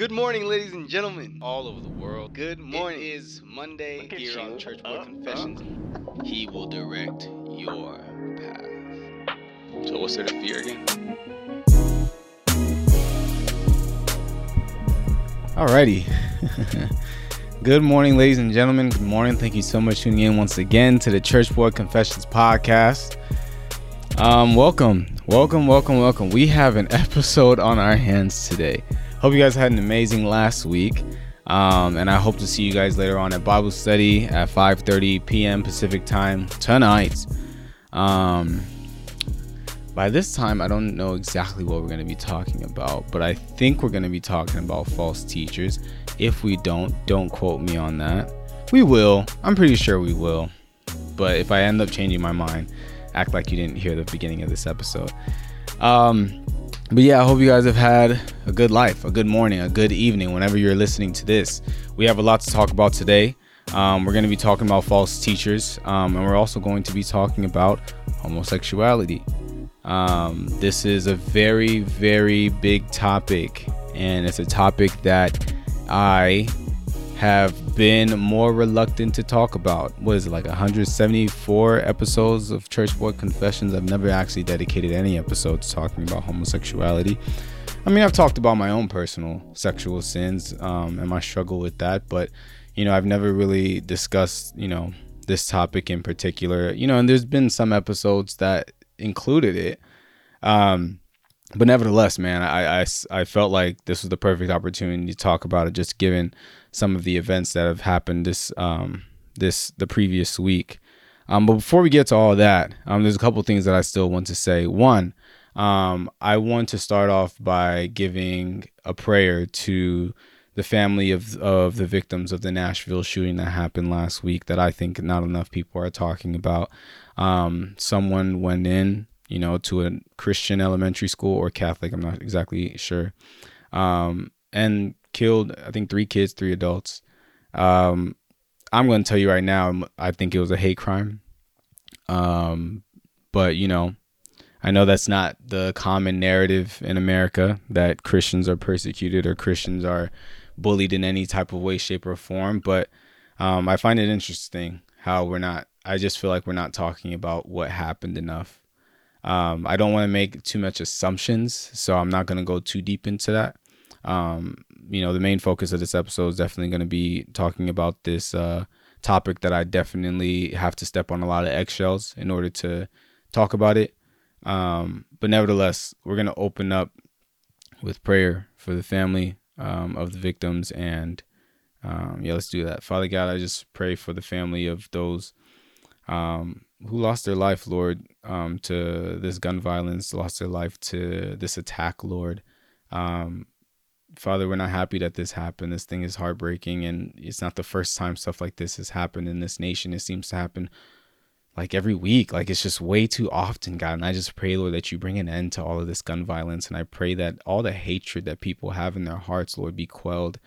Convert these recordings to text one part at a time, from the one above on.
Good morning, ladies and gentlemen, all over the world. Good morning. It is Monday Look at here on you. Church Boy Uh, Confessions. He will direct your path. So, what's there to fear again? Alrighty. Good morning, ladies and gentlemen. Good morning. Thank you so much for tuning in once again to the Church Boy Confessions podcast. Um, welcome, welcome, welcome, welcome. We have an episode on our hands today. Hope you guys had an amazing last week. Um, and I hope to see you guys later on at Bible study at 5:30 p.m. Pacific time tonight. Um, by this time, I don't know exactly what we're going to be talking about, but I think we're going to be talking about false teachers. If we don't, don't quote me on that. We will. I'm pretty sure we will. But if I end up changing my mind, act like you didn't hear the beginning of this episode. Um, but yeah, I hope you guys have had a good life, a good morning, a good evening whenever you're listening to this. We have a lot to talk about today. Um, we're going to be talking about false teachers, um, and we're also going to be talking about homosexuality. Um, this is a very, very big topic, and it's a topic that I have been more reluctant to talk about. What is it, like 174 episodes of Church Boy Confessions? I've never actually dedicated any episodes talking about homosexuality. I mean, I've talked about my own personal sexual sins um, and my struggle with that, but you know, I've never really discussed, you know, this topic in particular. You know, and there's been some episodes that included it. Um, but nevertheless, man, I, I, I felt like this was the perfect opportunity to talk about it, just given some of the events that have happened this um this the previous week. Um, but before we get to all that, um, there's a couple things that I still want to say. One, um, I want to start off by giving a prayer to the family of of the victims of the Nashville shooting that happened last week. That I think not enough people are talking about. Um, someone went in, you know, to a Christian elementary school or Catholic. I'm not exactly sure. Um, and killed, I think, three kids, three adults. Um, I'm going to tell you right now, I think it was a hate crime. Um, but you know, I know that's not the common narrative in America that Christians are persecuted or Christians are bullied in any type of way, shape, or form. But um, I find it interesting how we're not. I just feel like we're not talking about what happened enough. Um, I don't want to make too much assumptions, so I'm not going to go too deep into that. Um, you know, the main focus of this episode is definitely going to be talking about this uh, topic that I definitely have to step on a lot of eggshells in order to talk about it. Um, but nevertheless, we're going to open up with prayer for the family um, of the victims. And um, yeah, let's do that. Father God, I just pray for the family of those um, who lost their life, Lord, um, to this gun violence, lost their life to this attack, Lord. Father, we're not happy that this happened. This thing is heartbreaking, and it's not the first time stuff like this has happened in this nation. It seems to happen like every week. Like it's just way too often, God. And I just pray, Lord, that you bring an end to all of this gun violence. And I pray that all the hatred that people have in their hearts, Lord, be quelled.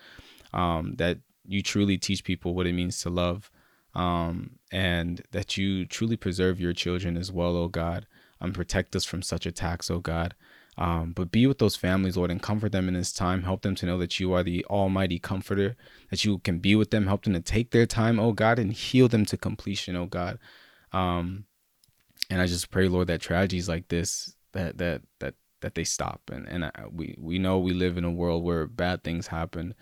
Um, that you truly teach people what it means to love. Um, and that you truly preserve your children as well, oh God. Um, protect us from such attacks, oh God. Um, but be with those families, Lord, and comfort them in this time. Help them to know that you are the Almighty Comforter, that you can be with them. Help them to take their time, oh God, and heal them to completion, oh God. Um, and I just pray, Lord, that tragedies like this, that that that that they stop. And and I, we we know we live in a world where bad things happen,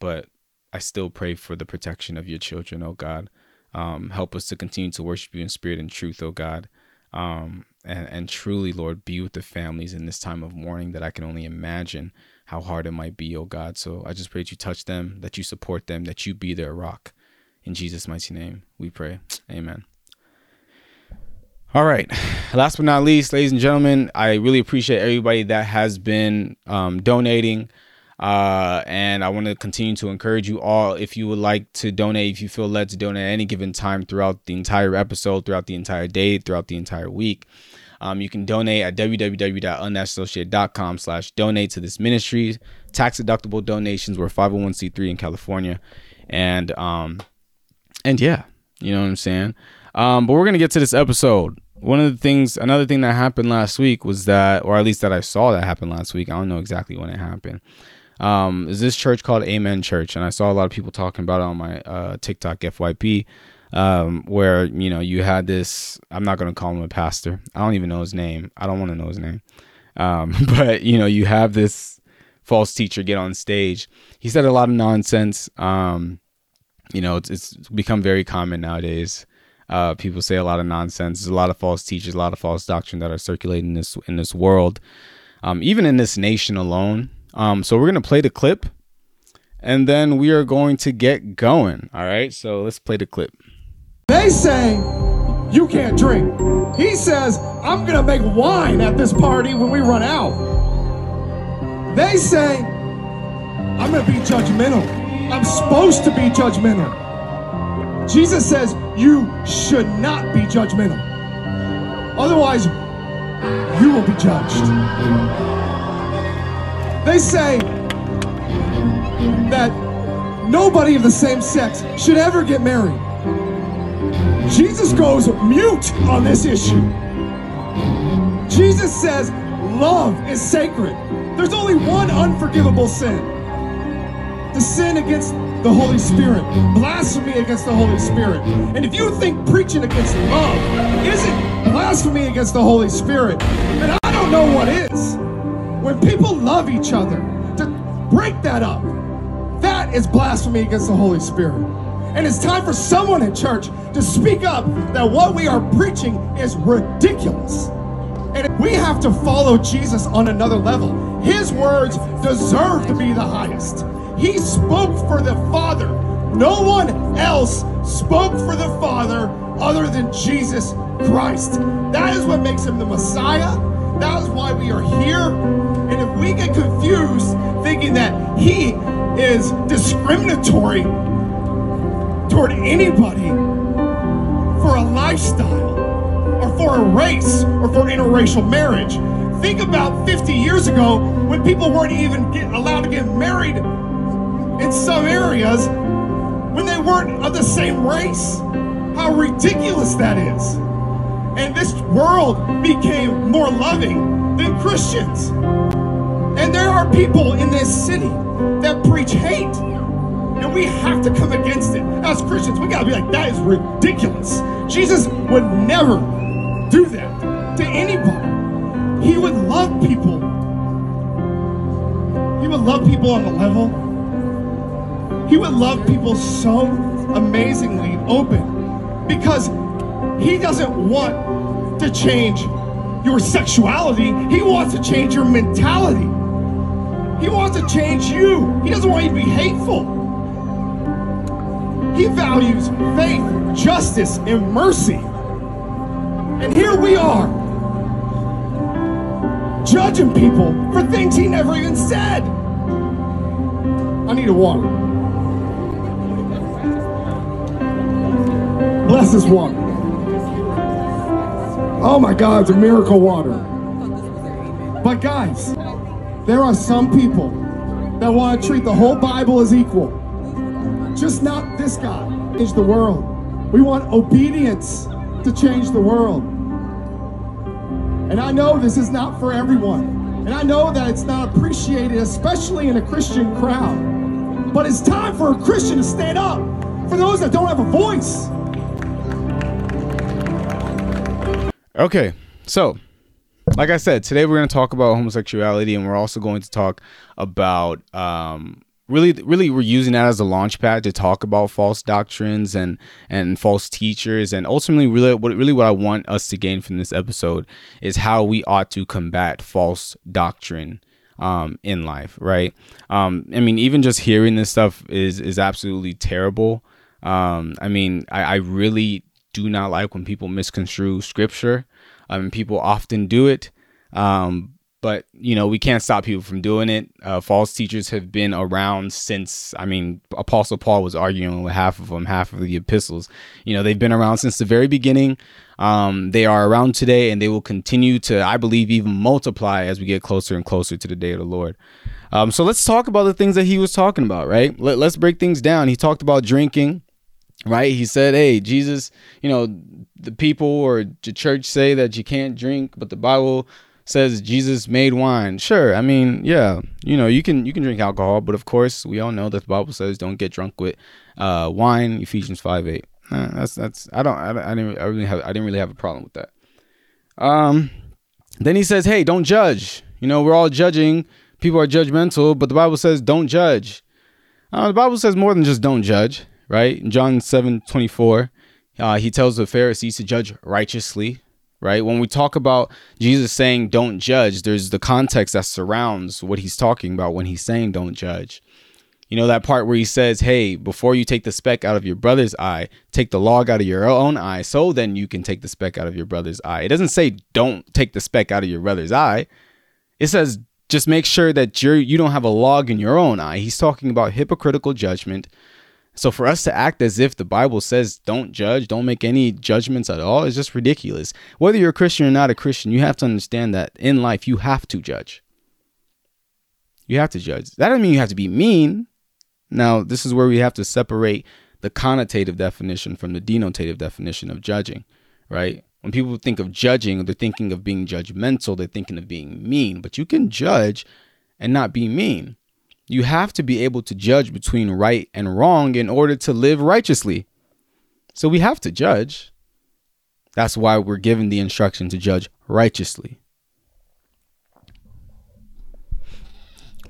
but I still pray for the protection of your children, oh God. Um, help us to continue to worship you in spirit and truth, oh God. Um, and, and truly, Lord, be with the families in this time of mourning that I can only imagine how hard it might be, oh God. So I just pray that you touch them, that you support them, that you be their rock. In Jesus' mighty name, we pray. Amen. All right. Last but not least, ladies and gentlemen, I really appreciate everybody that has been um, donating. Uh, and I want to continue to encourage you all if you would like to donate, if you feel led to donate at any given time throughout the entire episode, throughout the entire day, throughout the entire week. Um, you can donate at www.unnationalassociate.com slash donate to this ministry. Tax deductible donations were 501c3 in California. And um, and yeah, you know what I'm saying? Um, but we're gonna get to this episode. One of the things, another thing that happened last week was that, or at least that I saw that happen last week. I don't know exactly when it happened. Um, is this church called Amen Church, and I saw a lot of people talking about it on my uh, TikTok FYP, um, where you know you had this. I'm not gonna call him a pastor. I don't even know his name. I don't want to know his name. Um, but you know you have this false teacher get on stage. He said a lot of nonsense. Um, you know, it's, it's become very common nowadays. Uh, people say a lot of nonsense. There's a lot of false teachers, a lot of false doctrine that are circulating in this in this world, um, even in this nation alone. Um, so we're gonna play the clip, and then we are going to get going. All right. So let's play the clip. They say you can't drink. He says I'm gonna make wine at this party when we run out. They say I'm gonna be judgmental. I'm supposed to be judgmental. Jesus says you should not be judgmental. Otherwise, you will be judged. They say that nobody of the same sex should ever get married. Jesus goes mute on this issue. Jesus says love is sacred. There's only one unforgivable sin the sin against the Holy Spirit, blasphemy against the Holy Spirit. And if you think preaching against love isn't blasphemy against the Holy Spirit, then I don't know what is. When people love each other, to break that up, that is blasphemy against the Holy Spirit. And it's time for someone in church to speak up that what we are preaching is ridiculous. And we have to follow Jesus on another level. His words deserve to be the highest. He spoke for the Father. No one else spoke for the Father other than Jesus Christ. That is what makes him the Messiah. That is why we are here. And if we get confused thinking that he is discriminatory toward anybody for a lifestyle or for a race or for interracial marriage, think about 50 years ago when people weren't even get, allowed to get married in some areas when they weren't of the same race. How ridiculous that is. And this world became more loving than Christians. There are people in this city that preach hate. And we have to come against it. As Christians, we gotta be like, that is ridiculous. Jesus would never do that to anybody. He would love people. He would love people on the level. He would love people so amazingly open because he doesn't want to change your sexuality. He wants to change your mentality. He wants to change you. He doesn't want you to be hateful. He values faith, justice, and mercy. And here we are, judging people for things he never even said. I need a water. Bless this water. Oh my God, it's a miracle water. But guys, there are some people that want to treat the whole Bible as equal. Just not this guy. Change the world. We want obedience to change the world. And I know this is not for everyone. And I know that it's not appreciated, especially in a Christian crowd. But it's time for a Christian to stand up for those that don't have a voice. Okay, so like I said, today we're going to talk about homosexuality, and we're also going to talk about um, really, really, we're using that as a launch pad to talk about false doctrines and and false teachers, and ultimately, really, what really what I want us to gain from this episode is how we ought to combat false doctrine um, in life, right? Um, I mean, even just hearing this stuff is is absolutely terrible. Um, I mean, I, I really do not like when people misconstrue scripture. I mean, people often do it. Um, but you know, we can't stop people from doing it. Uh, false teachers have been around since. I mean, Apostle Paul was arguing with half of them, half of the epistles. You know, they've been around since the very beginning. Um, they are around today, and they will continue to, I believe, even multiply as we get closer and closer to the day of the Lord. Um, so let's talk about the things that he was talking about, right? Let, let's break things down. He talked about drinking right he said hey jesus you know the people or the church say that you can't drink but the bible says Jesus made wine. Sure, I mean, yeah, you know, you can you can drink alcohol, but of course, we all know that the Bible says don't get drunk with uh, wine. Ephesians five eight. That's that's I don't I, I didn't I really have I didn't really have a problem with that. Um, then he says, hey, don't judge. You know, we're all judging. People are judgmental, but the Bible says don't judge. Uh, the Bible says more than just don't judge, right? In John seven twenty four, uh, he tells the Pharisees to judge righteously, right? When we talk about Jesus saying don't judge, there's the context that surrounds what he's talking about when he's saying don't judge. You know, that part where he says, hey, before you take the speck out of your brother's eye, take the log out of your own eye, so then you can take the speck out of your brother's eye. It doesn't say don't take the speck out of your brother's eye. It says just make sure that you're you don't have a log in your own eye. He's talking about hypocritical judgment. So for us to act as if the Bible says don't judge, don't make any judgments at all is just ridiculous. Whether you're a Christian or not a Christian, you have to understand that in life you have to judge. You have to judge. That doesn't mean you have to be mean. Now, this is where we have to separate the connotative definition from the denotative definition of judging, right? When people think of judging, they're thinking of being judgmental, they're thinking of being mean, but you can judge and not be mean. You have to be able to judge between right and wrong in order to live righteously. So we have to judge. That's why we're given the instruction to judge righteously.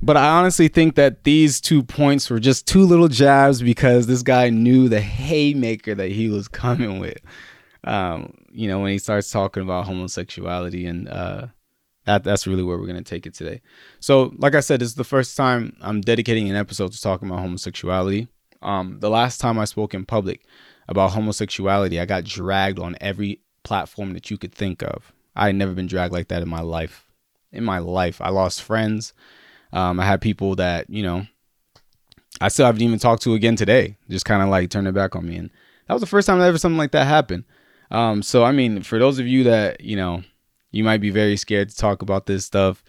But I honestly think that these two points were just two little jabs because this guy knew the haymaker that he was coming with. Um, you know, when he starts talking about homosexuality and uh, that that's really where we're gonna take it today. So, like I said, this is the first time I'm dedicating an episode to talking about homosexuality. Um, the last time I spoke in public about homosexuality, I got dragged on every platform that you could think of. I had never been dragged like that in my life. In my life, I lost friends. Um, I had people that you know I still haven't even talked to again today. Just kind of like turned their back on me, and that was the first time that ever something like that happened. Um, so I mean, for those of you that you know, you might be very scared to talk about this stuff,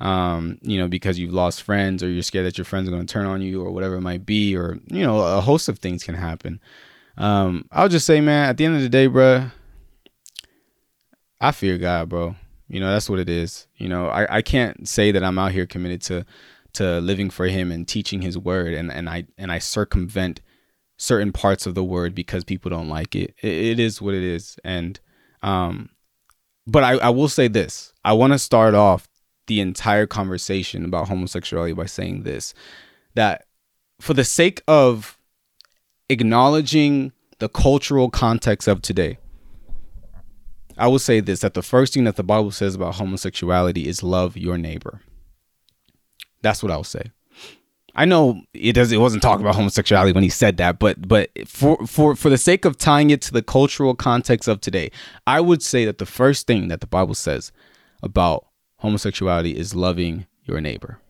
um, you know, because you've lost friends or you're scared that your friends are going to turn on you or whatever it might be, or you know, a host of things can happen. Um, I'll just say, man, at the end of the day, bruh, I fear God, bro. You know, that's what it is. You know, I, I can't say that I'm out here committed to to living for him and teaching his word and, and I and I circumvent certain parts of the word because people don't like it. It, it is what it is. And um but I, I will say this. I want to start off the entire conversation about homosexuality by saying this that for the sake of acknowledging the cultural context of today, I will say this that the first thing that the Bible says about homosexuality is love your neighbor. That's what I'll say. I know it does it wasn't talking about homosexuality when he said that, but but for for for the sake of tying it to the cultural context of today, I would say that the first thing that the Bible says about homosexuality is loving your neighbor.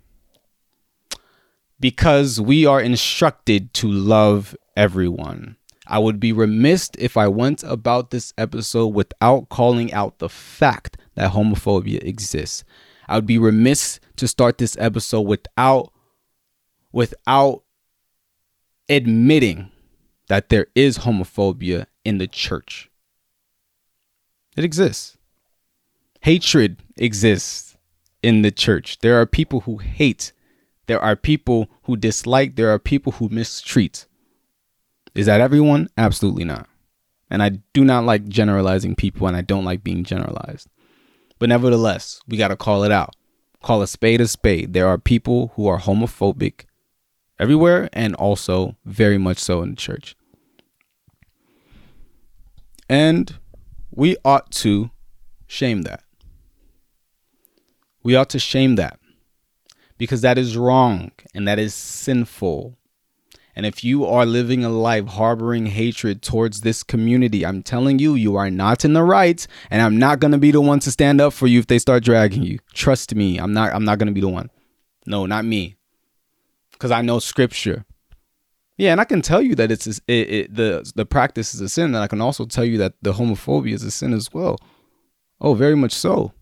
Because we are instructed to love everyone. I would be remiss if I went about this episode without calling out the fact that homophobia exists. I would be remiss to start this episode without without admitting that there is homophobia in the church. It exists. Hatred exists in the church. There are people who hate. There are people who dislike. There are people who mistreat. Is that everyone? Absolutely not. And I do not like generalizing people and I don't like being generalized. But nevertheless, we got to call it out. Call a spade a spade. There are people who are homophobic everywhere and also very much so in the church. And we ought to shame that. We ought to shame that because that is wrong and that is sinful and if you are living a life harboring hatred towards this community, I'm telling you, you are not in the right, and I'm not gonna be the one to stand up for you if they start dragging you. Trust me, I'm not. I'm not gonna be the one. No, not me, because I know scripture. Yeah, and I can tell you that it's it, it, the the practice is a sin, and I can also tell you that the homophobia is a sin as well. Oh, very much so.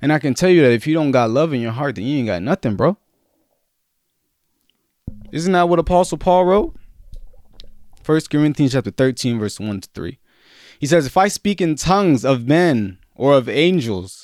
And I can tell you that if you don't got love in your heart, then you ain't got nothing, bro. Isn't that what Apostle Paul wrote? First Corinthians chapter 13, verse 1 to 3. He says, If I speak in tongues of men or of angels,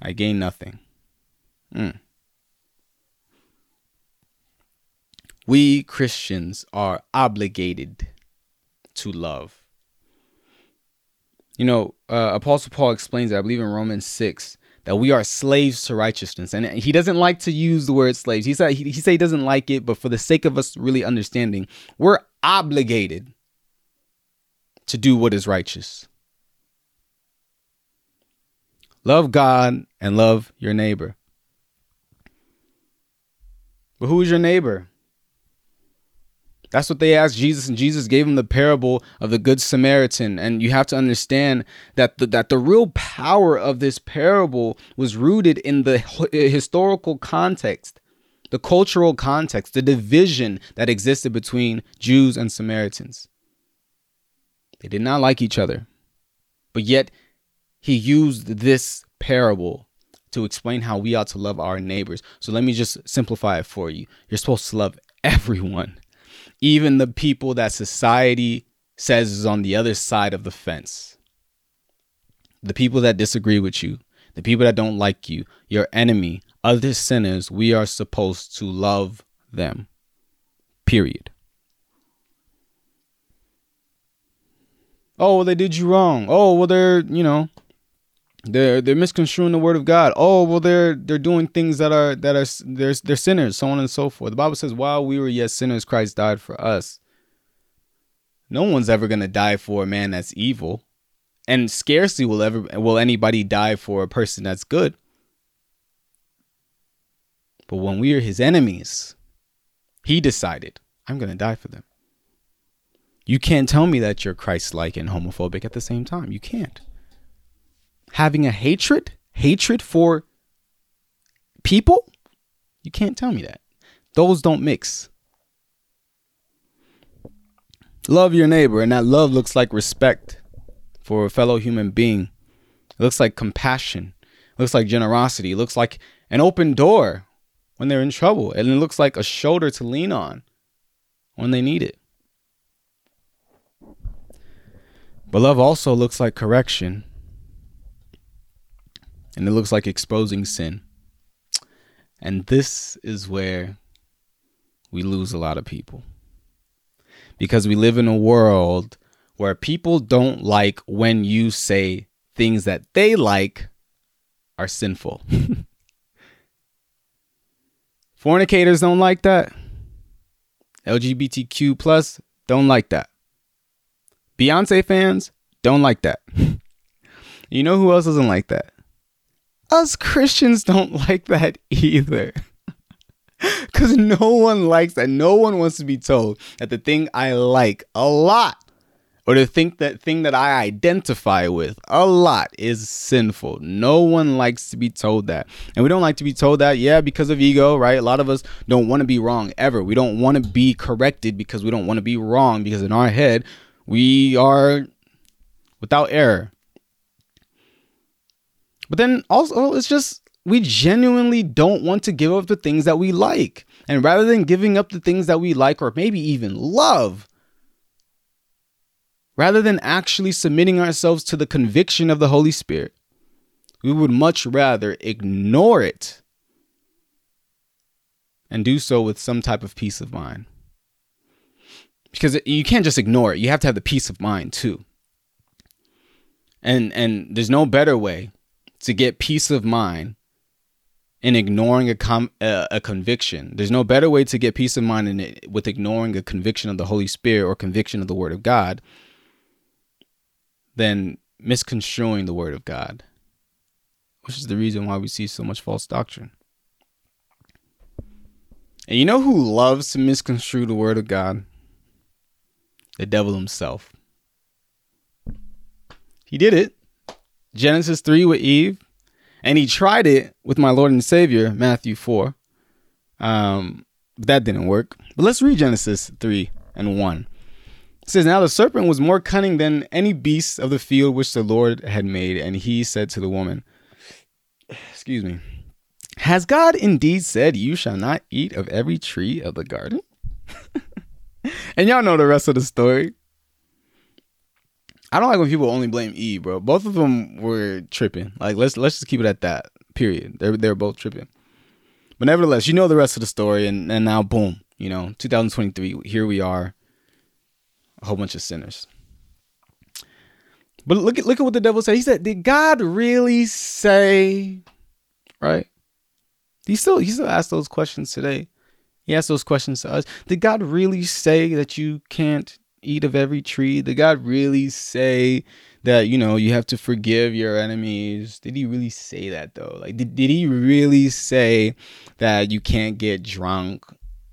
I gain nothing. Mm. We Christians are obligated to love. You know, uh, Apostle Paul explains that, I believe in Romans 6, that we are slaves to righteousness. And he doesn't like to use the word slaves. He said he, he said he doesn't like it, but for the sake of us really understanding, we're obligated to do what is righteous. Love God and love your neighbor. But who is your neighbor? That's what they asked Jesus, and Jesus gave them the parable of the Good Samaritan. And you have to understand that the, that the real power of this parable was rooted in the historical context, the cultural context, the division that existed between Jews and Samaritans. They did not like each other, but yet he used this parable to explain how we ought to love our neighbors. So let me just simplify it for you. You're supposed to love everyone even the people that society says is on the other side of the fence. The people that disagree with you, the people that don't like you, your enemy, other sinners, we are supposed to love them. Period. Oh, well, they did you wrong. Oh, well, they're, you know, they're they're misconstruing the word of God. Oh well, they're they're doing things that are that are they're they're sinners, so on and so forth. The Bible says, while we were yet sinners, Christ died for us. No one's ever gonna die for a man that's evil, and scarcely will ever will anybody die for a person that's good. But when we are his enemies, he decided, I'm gonna die for them. You can't tell me that you're Christ-like and homophobic at the same time. You can't having a hatred, hatred for people, you can't tell me that. Those don't mix. Love your neighbor, and that love looks like respect for a fellow human being. It looks like compassion. It looks like generosity. It looks like an open door when they're in trouble. And it looks like a shoulder to lean on when they need it. But love also looks like correction and it looks like exposing sin. And this is where we lose a lot of people. Because we live in a world where people don't like when you say things that they like are sinful. Fornicators don't like that. LGBTQ plus don't like that. Beyonce fans don't like that. you know who else doesn't like that? Us Christians don't like that either. Because no one likes that. No one wants to be told that the thing I like a lot or to think that thing that I identify with a lot is sinful. No one likes to be told that. And we don't like to be told that, yeah, because of ego, right? A lot of us don't want to be wrong ever. We don't want to be corrected because we don't want to be wrong because in our head, we are without error. But then also, it's just we genuinely don't want to give up the things that we like. And rather than giving up the things that we like or maybe even love, rather than actually submitting ourselves to the conviction of the Holy Spirit, we would much rather ignore it and do so with some type of peace of mind. Because you can't just ignore it, you have to have the peace of mind too. And and there's no better way to get peace of mind in ignoring a com- uh, a conviction. There's no better way to get peace of mind in it with ignoring a conviction of the Holy Spirit or conviction of the Word of God than misconstruing the Word of God, which is the reason why we see so much false doctrine. And you know who loves to misconstrue the Word of God? The devil himself. He did it. Genesis 3 with Eve. And he tried it with my Lord and Savior, Matthew 4. Um, that didn't work. But let's read Genesis 3 and 1. It says, Now the serpent was more cunning than any beast of the field which the Lord had made. And he said to the woman, Excuse me, Has God indeed said, You shall not eat of every tree of the garden? and y'all know the rest of the story. I don't like when people only blame E, bro. Both of them were tripping. Like let's let's just keep it at that. Period. They're they're both tripping. But nevertheless, you know the rest of the story, and and now boom, you know, 2023. Here we are, a whole bunch of sinners. But look at look at what the devil said. He said, "Did God really say?" Right? He still he still asks those questions today. He asks those questions to us. Did God really say that you can't eat of every tree? Did God really say that, you know, you have to forgive your enemies? Did he really say that though? Like did, did he really say that you can't get drunk?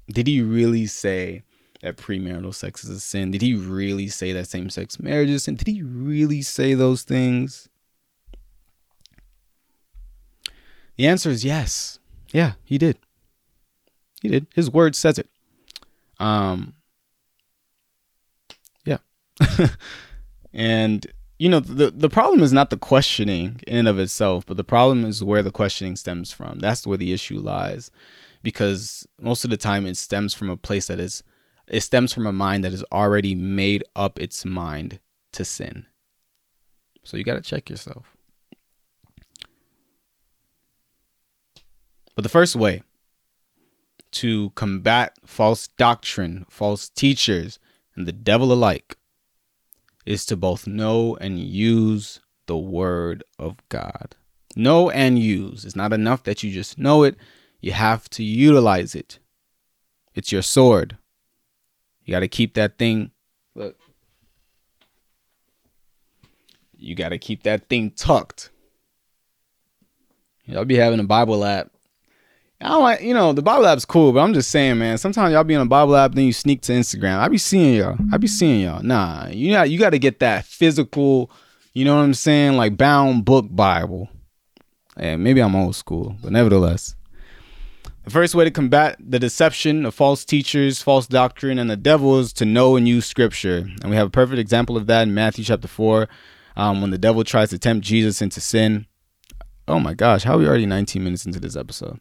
Did he really say that premarital sex is a sin? Did he really say that same sex marriage is sin? Did he really say those things? The answer is yes. Yeah, he did. He did. His word says it. Um. and you know the the problem is not the questioning in of itself, but the problem is where the questioning stems from. That's where the issue lies. Because most of the time it stems from a place that is it stems from a mind that has already made up its mind to sin. So you got to check yourself. But the first way to combat false doctrine, false teachers, and the devil alike is to both know and use the word of God. Know and use. It's not enough that you just know it, you have to utilize it. It's your sword. You got to keep that thing. Look. You got to keep that thing tucked. I'll be having a Bible app I don't like, you know, the Bible app's cool, but I'm just saying, man. Sometimes y'all be on a Bible app, then you sneak to Instagram. I be seeing y'all. I be seeing y'all. Nah, you got you got to get that physical. You know what I'm saying? Like bound book Bible. And maybe I'm old school, but nevertheless, the first way to combat the deception of false teachers, false doctrine, and the devil is to know and use Scripture. And we have a perfect example of that in Matthew chapter four, um, when the devil tries to tempt Jesus into sin. Oh my gosh, how are we already 19 minutes into this episode?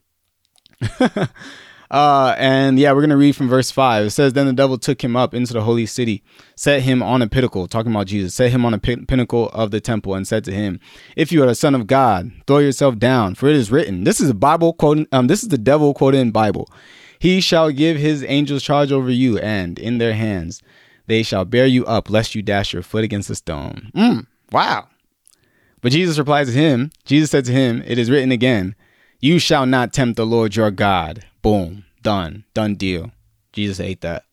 uh, and yeah, we're going to read from verse 5. It says, Then the devil took him up into the holy city, set him on a pinnacle, talking about Jesus, set him on a pin- pinnacle of the temple, and said to him, If you are the Son of God, throw yourself down, for it is written. This is a Bible quote. Um, this is the devil quoted in Bible. He shall give his angels charge over you, and in their hands they shall bear you up, lest you dash your foot against a stone. Mm, wow. But Jesus replied to him, Jesus said to him, It is written again, you shall not tempt the Lord your God. Boom. Done. Done deal. Jesus ate that.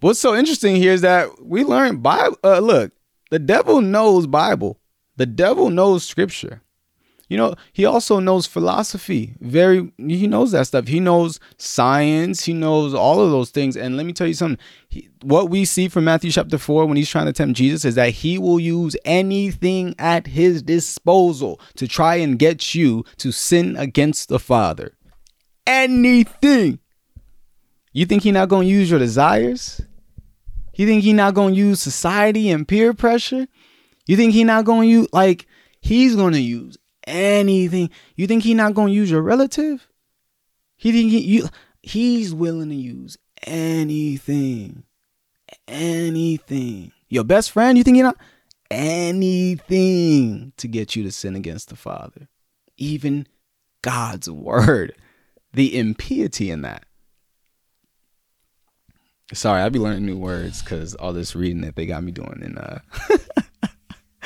What's so interesting here is that we learn Bible. Uh, look, the devil knows Bible. The devil knows Scripture. You know, he also knows philosophy. Very, he knows that stuff. He knows science. He knows all of those things. And let me tell you something. He, what we see from Matthew chapter 4 when he's trying to tempt Jesus is that he will use anything at his disposal to try and get you to sin against the Father. Anything. You think he's not going to use your desires? You think he's not going to use society and peer pressure? You think he's not going to use, like, he's going to use anything. You think he not gonna use your relative? He think he you he's willing to use anything. Anything. Your best friend, you think he not anything to get you to sin against the Father. Even God's word. The impiety in that. Sorry, I'll be learning new words because all this reading that they got me doing in uh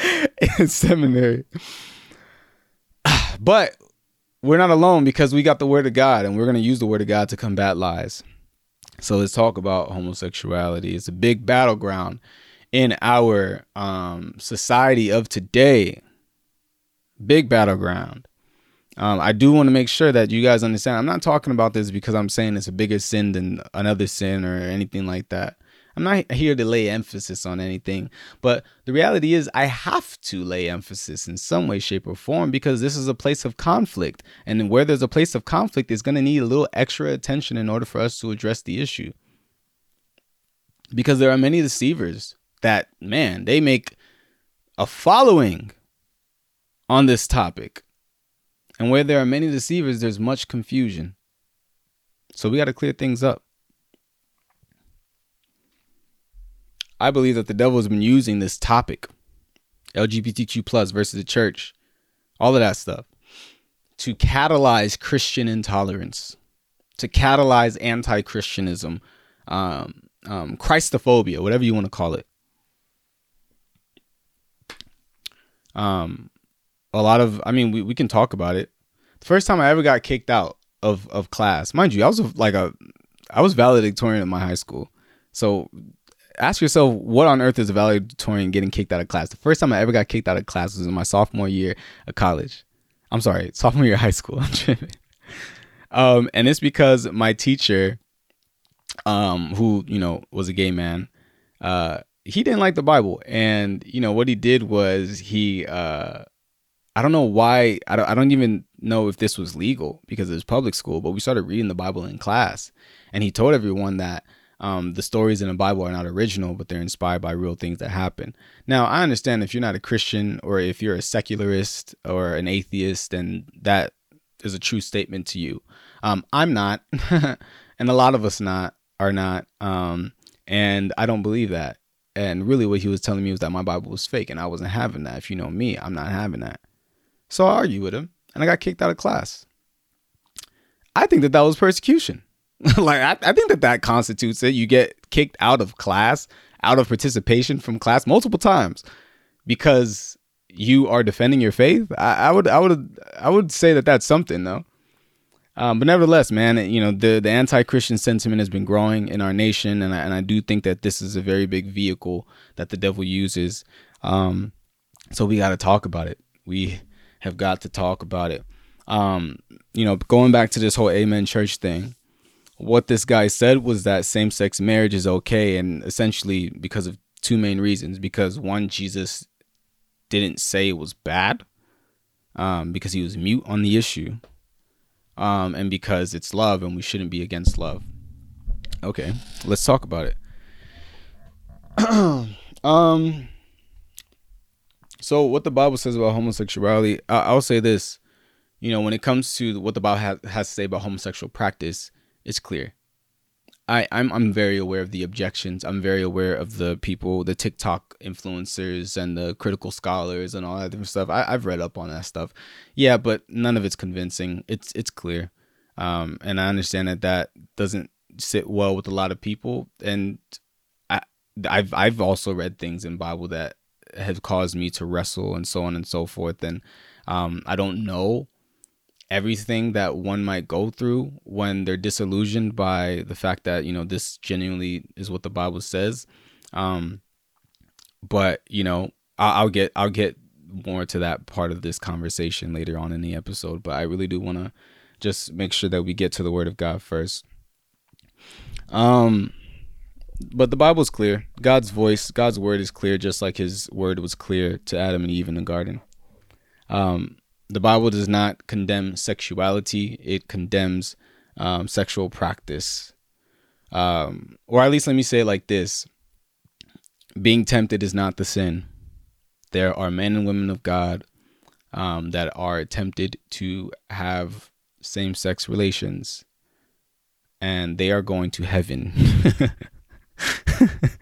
in seminary. But we're not alone because we got the word of God and we're going to use the word of God to combat lies. So let's talk about homosexuality. It's a big battleground in our um, society of today. Big battleground. Um, I do want to make sure that you guys understand. I'm not talking about this because I'm saying it's a bigger sin than another sin or anything like that. I'm not here to lay emphasis on anything, but the reality is I have to lay emphasis in some way, shape, or form because this is a place of conflict. And where there's a place of conflict is going to need a little extra attention in order for us to address the issue. Because there are many deceivers that, man, they make a following on this topic. And where there are many deceivers, there's much confusion. So we got to clear things up. I believe that the devil has been using this topic, LGBTQ plus versus the church, all of that stuff, to catalyze Christian intolerance, to catalyze anti-Christianism, um, um, Christophobia, whatever you want to call it. Um, a lot of, I mean, we, we can talk about it. The first time I ever got kicked out of of class, mind you, I was like a, I was valedictorian in my high school, so ask yourself what on earth is a valedictorian getting kicked out of class? The first time I ever got kicked out of class was in my sophomore year of college. I'm sorry, sophomore year of high school. Um, and it's because my teacher, um, who you know was a gay man, uh, he didn't like the Bible, and you know what he did was he, uh, I don't know why, I don't, I don't even know if this was legal because it was public school, but we started reading the Bible in class, and he told everyone that um, the stories in the Bible are not original, but they're inspired by real things that happen. Now, I understand if you're not a Christian or if you're a secularist or an atheist, then that is a true statement to you. Um, I'm not, and a lot of us not are not, um, and I don't believe that. And really, what he was telling me was that my Bible was fake, and I wasn't having that. If you know me, I'm not having that. So I argued with him, and I got kicked out of class. I think that that was persecution. like I, I think that that constitutes it. You get kicked out of class, out of participation from class multiple times because you are defending your faith. I, I would I would I would say that that's something though. Um, but nevertheless, man, you know the the anti-Christian sentiment has been growing in our nation, and I, and I do think that this is a very big vehicle that the devil uses. Um, so we got to talk about it. We have got to talk about it. Um, you know, going back to this whole Amen Church thing, what this guy said was that same sex marriage is okay, and essentially because of two main reasons. Because one, Jesus didn't say it was bad, um, because he was mute on the issue, um, and because it's love and we shouldn't be against love. Okay, let's talk about it. um, so what the Bible says about homosexuality, I- I'll say this. You know, when it comes to what the Bible ha- has to say about homosexual practice, it's clear. I, I'm I'm very aware of the objections. I'm very aware of the people, the TikTok influencers and the critical scholars and all that different stuff. I, I've read up on that stuff. Yeah, but none of it's convincing. It's it's clear. Um, and I understand that that doesn't sit well with a lot of people. And I I've I've also read things in Bible that have caused me to wrestle and so on and so forth. And um, I don't know everything that one might go through when they're disillusioned by the fact that you know this genuinely is what the bible says. Um but you know I'll, I'll get i'll get more to that part of this conversation later on in the episode but i really do want to just make sure that we get to the word of god first. Um but the bible's clear. God's voice god's word is clear just like his word was clear to adam and eve in the garden. Um the Bible does not condemn sexuality; it condemns um, sexual practice, um, or at least let me say it like this: being tempted is not the sin. There are men and women of God um, that are tempted to have same-sex relations, and they are going to heaven.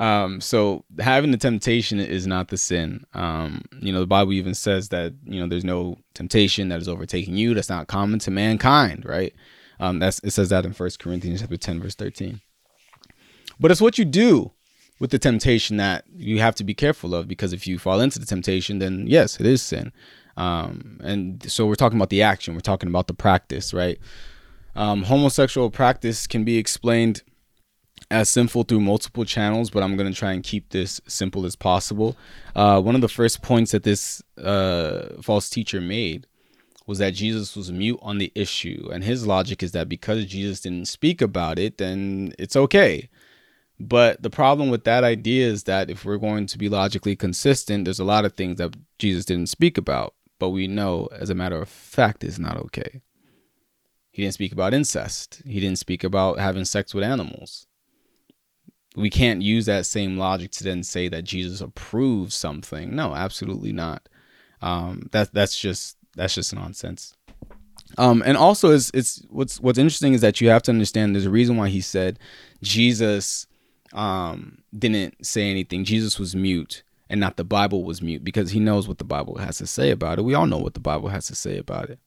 Um, so having the temptation is not the sin. Um, you know, the Bible even says that, you know, there's no temptation that is overtaking you that's not common to mankind, right? Um, that's it says that in First Corinthians chapter 10, verse 13. But it's what you do with the temptation that you have to be careful of because if you fall into the temptation, then yes, it is sin. Um, and so we're talking about the action, we're talking about the practice, right? Um, homosexual practice can be explained as sinful through multiple channels, but I'm going to try and keep this simple as possible. Uh, one of the first points that this uh, false teacher made was that Jesus was mute on the issue. And his logic is that because Jesus didn't speak about it, then it's okay. But the problem with that idea is that if we're going to be logically consistent, there's a lot of things that Jesus didn't speak about, but we know as a matter of fact is not okay. He didn't speak about incest. He didn't speak about having sex with animals. We can't use that same logic to then say that Jesus approves something. No, absolutely not. Um, that that's just that's just nonsense. Um, and also, it's, it's what's what's interesting is that you have to understand there's a reason why he said Jesus um, didn't say anything. Jesus was mute, and not the Bible was mute because he knows what the Bible has to say about it. We all know what the Bible has to say about it.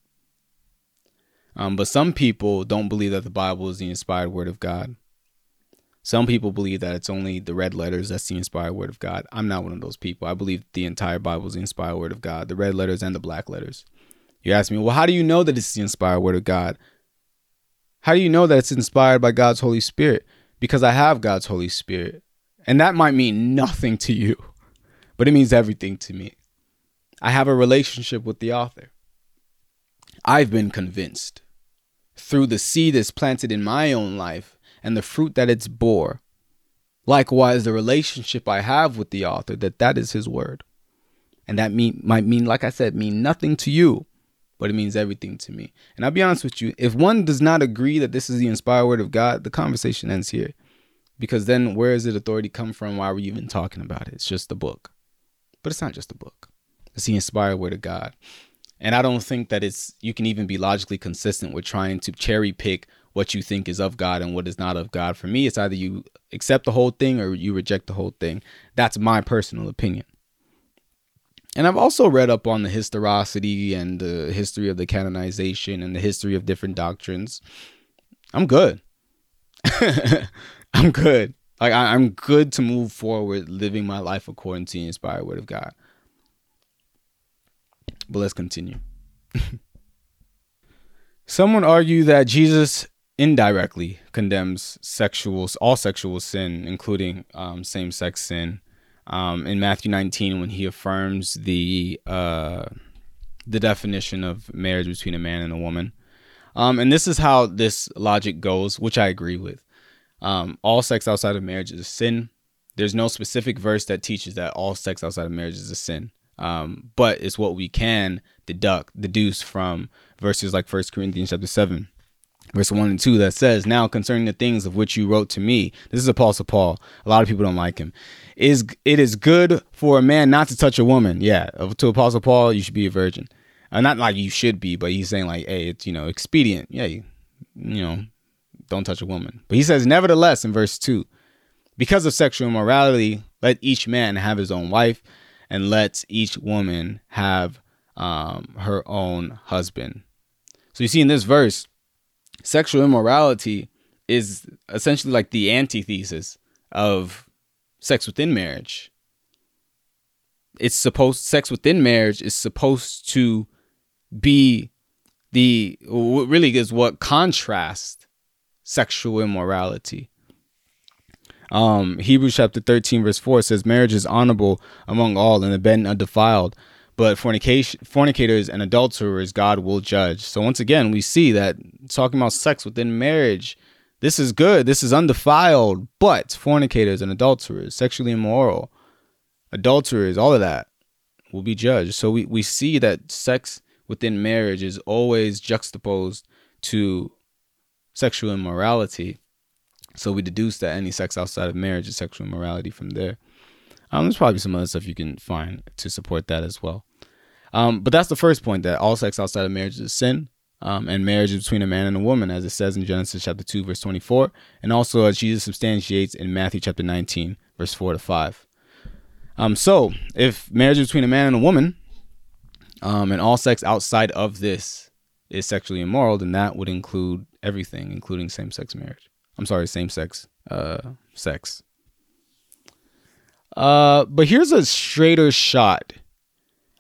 Um, but some people don't believe that the Bible is the inspired word of God. Some people believe that it's only the red letters that's the inspired word of God. I'm not one of those people. I believe the entire Bible is the inspired word of God, the red letters and the black letters. You ask me, well, how do you know that it's the inspired word of God? How do you know that it's inspired by God's Holy Spirit? Because I have God's Holy Spirit. And that might mean nothing to you, but it means everything to me. I have a relationship with the author. I've been convinced through the seed that's planted in my own life and the fruit that it's bore. Likewise, the relationship I have with the author, that that is his word. And that mean, might mean, like I said, mean nothing to you, but it means everything to me. And I'll be honest with you, if one does not agree that this is the inspired word of God, the conversation ends here. Because then where does the authority come from? Why are we even talking about it? It's just a book. But it's not just a book. It's the inspired word of God. And I don't think that it's you can even be logically consistent with trying to cherry pick what you think is of God and what is not of God. For me, it's either you accept the whole thing or you reject the whole thing. That's my personal opinion. And I've also read up on the historicity and the history of the canonization and the history of different doctrines. I'm good. I'm good. Like I, am good to move forward, living my life according to the inspired word of God. But let's continue. Someone argue that Jesus indirectly condemns sexual all sexual sin, including um, same-sex sin, um, in Matthew 19 when he affirms the uh, the definition of marriage between a man and a woman. Um, and this is how this logic goes, which I agree with. Um, all sex outside of marriage is a sin. There's no specific verse that teaches that all sex outside of marriage is a sin. Um, but it's what we can deduct, deduce from verses like First Corinthians chapter 7, verse 1 and 2 that says, Now concerning the things of which you wrote to me, this is Apostle Paul. A lot of people don't like him. Is it is good for a man not to touch a woman. Yeah, to Apostle Paul, you should be a virgin. Uh, not like you should be, but he's saying like, hey, it's you know expedient. Yeah, you, you know, don't touch a woman. But he says, nevertheless, in verse two, because of sexual immorality, let each man have his own wife, and let each woman have um, her own husband. So you see in this verse, sexual immorality is essentially like the antithesis of sex within marriage. It's supposed sex within marriage is supposed to be the really is what contrasts sexual immorality. Um, Hebrews chapter 13, verse 4 says, Marriage is honorable among all and the bed undefiled, but fornication, fornicators and adulterers God will judge. So, once again, we see that talking about sex within marriage, this is good, this is undefiled, but fornicators and adulterers, sexually immoral, adulterers, all of that will be judged. So, we, we see that sex within marriage is always juxtaposed to sexual immorality. So we deduce that any sex outside of marriage is sexual immorality from there. Um, there's probably some other stuff you can find to support that as well. Um, but that's the first point that all sex outside of marriage is sin. Um, and marriage between a man and a woman, as it says in Genesis chapter 2, verse 24, and also as Jesus substantiates in Matthew chapter 19, verse 4 to 5. Um, so, if marriage between a man and a woman, um, and all sex outside of this is sexually immoral, then that would include everything, including same sex marriage. I'm sorry, same sex uh, sex. Uh, but here's a straighter shot.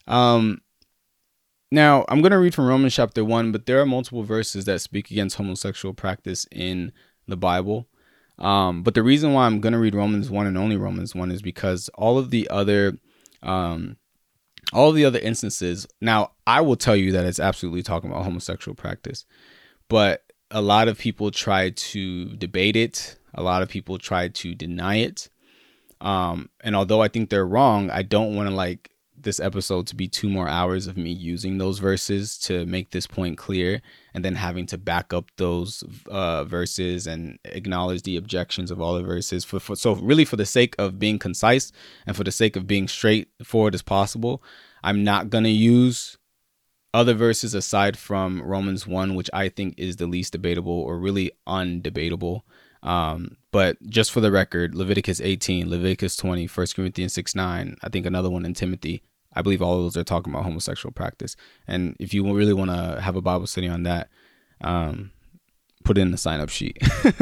Um, now I'm gonna read from Romans chapter one, but there are multiple verses that speak against homosexual practice in the Bible. Um, but the reason why I'm gonna read Romans one and only Romans one is because all of the other, um, all the other instances. Now I will tell you that it's absolutely talking about homosexual practice, but a lot of people try to debate it A lot of people try to deny it. Um, and although I think they're wrong, I don't want to like this episode to be two more hours of me using those verses to make this point clear and then having to back up those uh, verses and acknowledge the objections of all the verses for, for so really for the sake of being concise and for the sake of being straightforward as possible i'm not going to use other verses aside from romans 1 which i think is the least debatable or really undebatable. Um, but just for the record, Leviticus 18, Leviticus 20, 1 Corinthians 6 9, I think another one in Timothy. I believe all those are talking about homosexual practice. And if you really want to have a Bible study on that, um, put in the sign up sheet.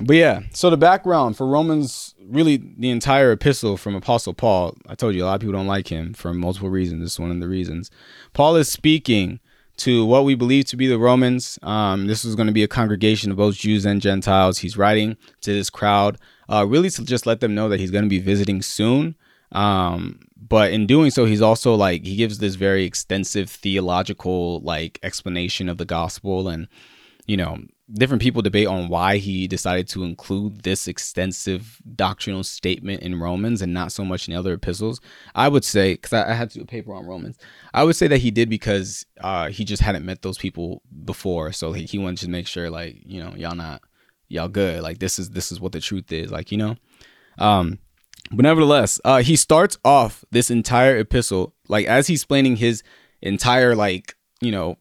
but yeah, so the background for Romans, really the entire epistle from Apostle Paul. I told you a lot of people don't like him for multiple reasons. This is one of the reasons. Paul is speaking to what we believe to be the Romans. Um, this was going to be a congregation of both Jews and Gentiles. He's writing to this crowd, uh, really to just let them know that he's going to be visiting soon. Um, but in doing so, he's also like he gives this very extensive theological like explanation of the gospel, and you know, different people debate on why he decided to include this extensive doctrinal statement in Romans and not so much in the other epistles. I would say, because I, I, had to do a paper on Romans, I would say that he did because uh, he just hadn't met those people before, so he, he wanted to make sure, like, you know, y'all not y'all good, like this is this is what the truth is, like you know. Um, but nevertheless, uh, he starts off this entire epistle like as he's explaining his entire like you know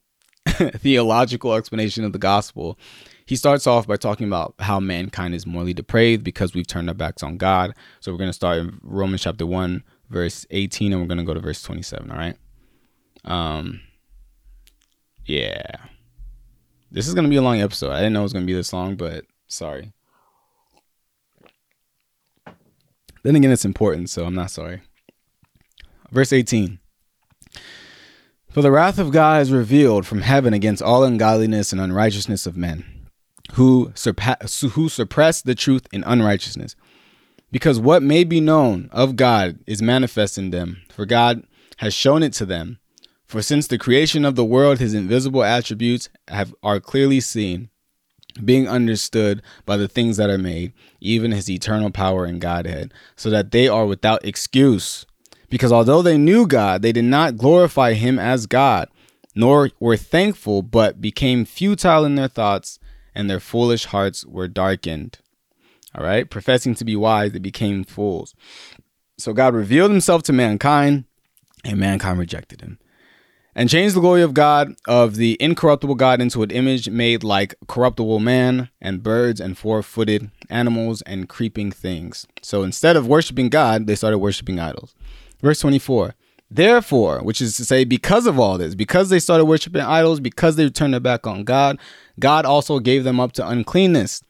theological explanation of the gospel, he starts off by talking about how mankind is morally depraved because we've turned our backs on God. So we're going to start in Romans chapter 1, verse 18, and we're going to go to verse 27. All right. Um, yeah. This is going to be a long episode. I didn't know it was going to be this long, but sorry. Then again, it's important, so I'm not sorry. Verse 18. For the wrath of God is revealed from heaven against all ungodliness and unrighteousness of men, who, surpass, who suppress the truth in unrighteousness. Because what may be known of God is manifest in them, for God has shown it to them. For since the creation of the world, his invisible attributes have, are clearly seen, being understood by the things that are made, even his eternal power and Godhead, so that they are without excuse. Because although they knew God, they did not glorify him as God, nor were thankful, but became futile in their thoughts, and their foolish hearts were darkened. All right, professing to be wise, they became fools. So God revealed himself to mankind, and mankind rejected him and changed the glory of God, of the incorruptible God, into an image made like corruptible man, and birds, and four footed animals, and creeping things. So instead of worshiping God, they started worshiping idols. Verse 24. Therefore, which is to say, because of all this, because they started worshiping idols, because they turned their back on God, God also gave them up to uncleanness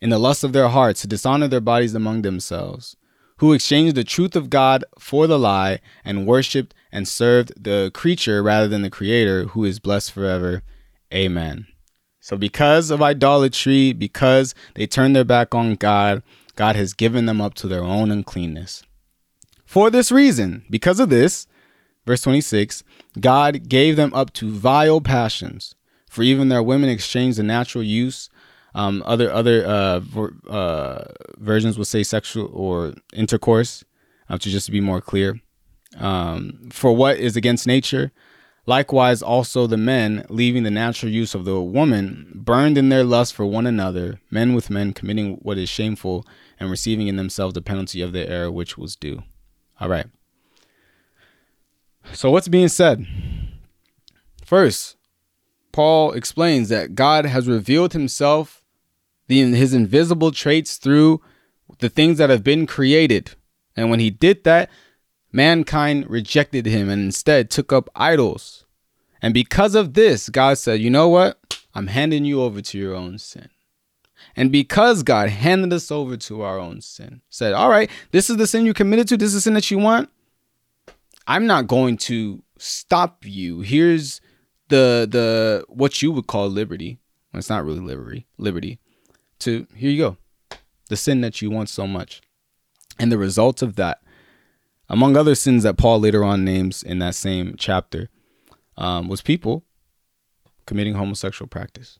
in the lust of their hearts to dishonor their bodies among themselves, who exchanged the truth of God for the lie and worshiped and served the creature rather than the creator, who is blessed forever. Amen. So, because of idolatry, because they turned their back on God, God has given them up to their own uncleanness. For this reason, because of this, verse 26, God gave them up to vile passions. For even their women exchanged the natural use. Um, other other uh, uh, versions will say sexual or intercourse, uh, to just to be more clear. Um, for what is against nature, likewise also the men, leaving the natural use of the woman, burned in their lust for one another, men with men committing what is shameful, and receiving in themselves the penalty of their error which was due. All right. So, what's being said? First, Paul explains that God has revealed himself, the, his invisible traits through the things that have been created. And when he did that, mankind rejected him and instead took up idols. And because of this, God said, You know what? I'm handing you over to your own sin. And because God handed us over to our own sin, said, All right, this is the sin you committed to, this is the sin that you want. I'm not going to stop you. Here's the the what you would call liberty. Well, it's not really liberty. Liberty. To here you go. The sin that you want so much. And the result of that, among other sins that Paul later on names in that same chapter, um, was people committing homosexual practice